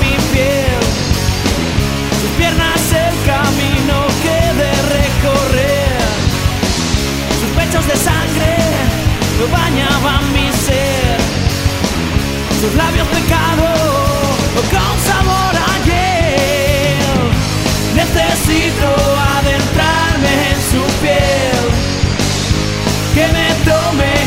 mi piel, sus piernas el camino que de recorrer, sus pechos de sangre lo bañaban mi ser, sus labios pecados con sabor a. Necesito adentrarme en su piel, que me tome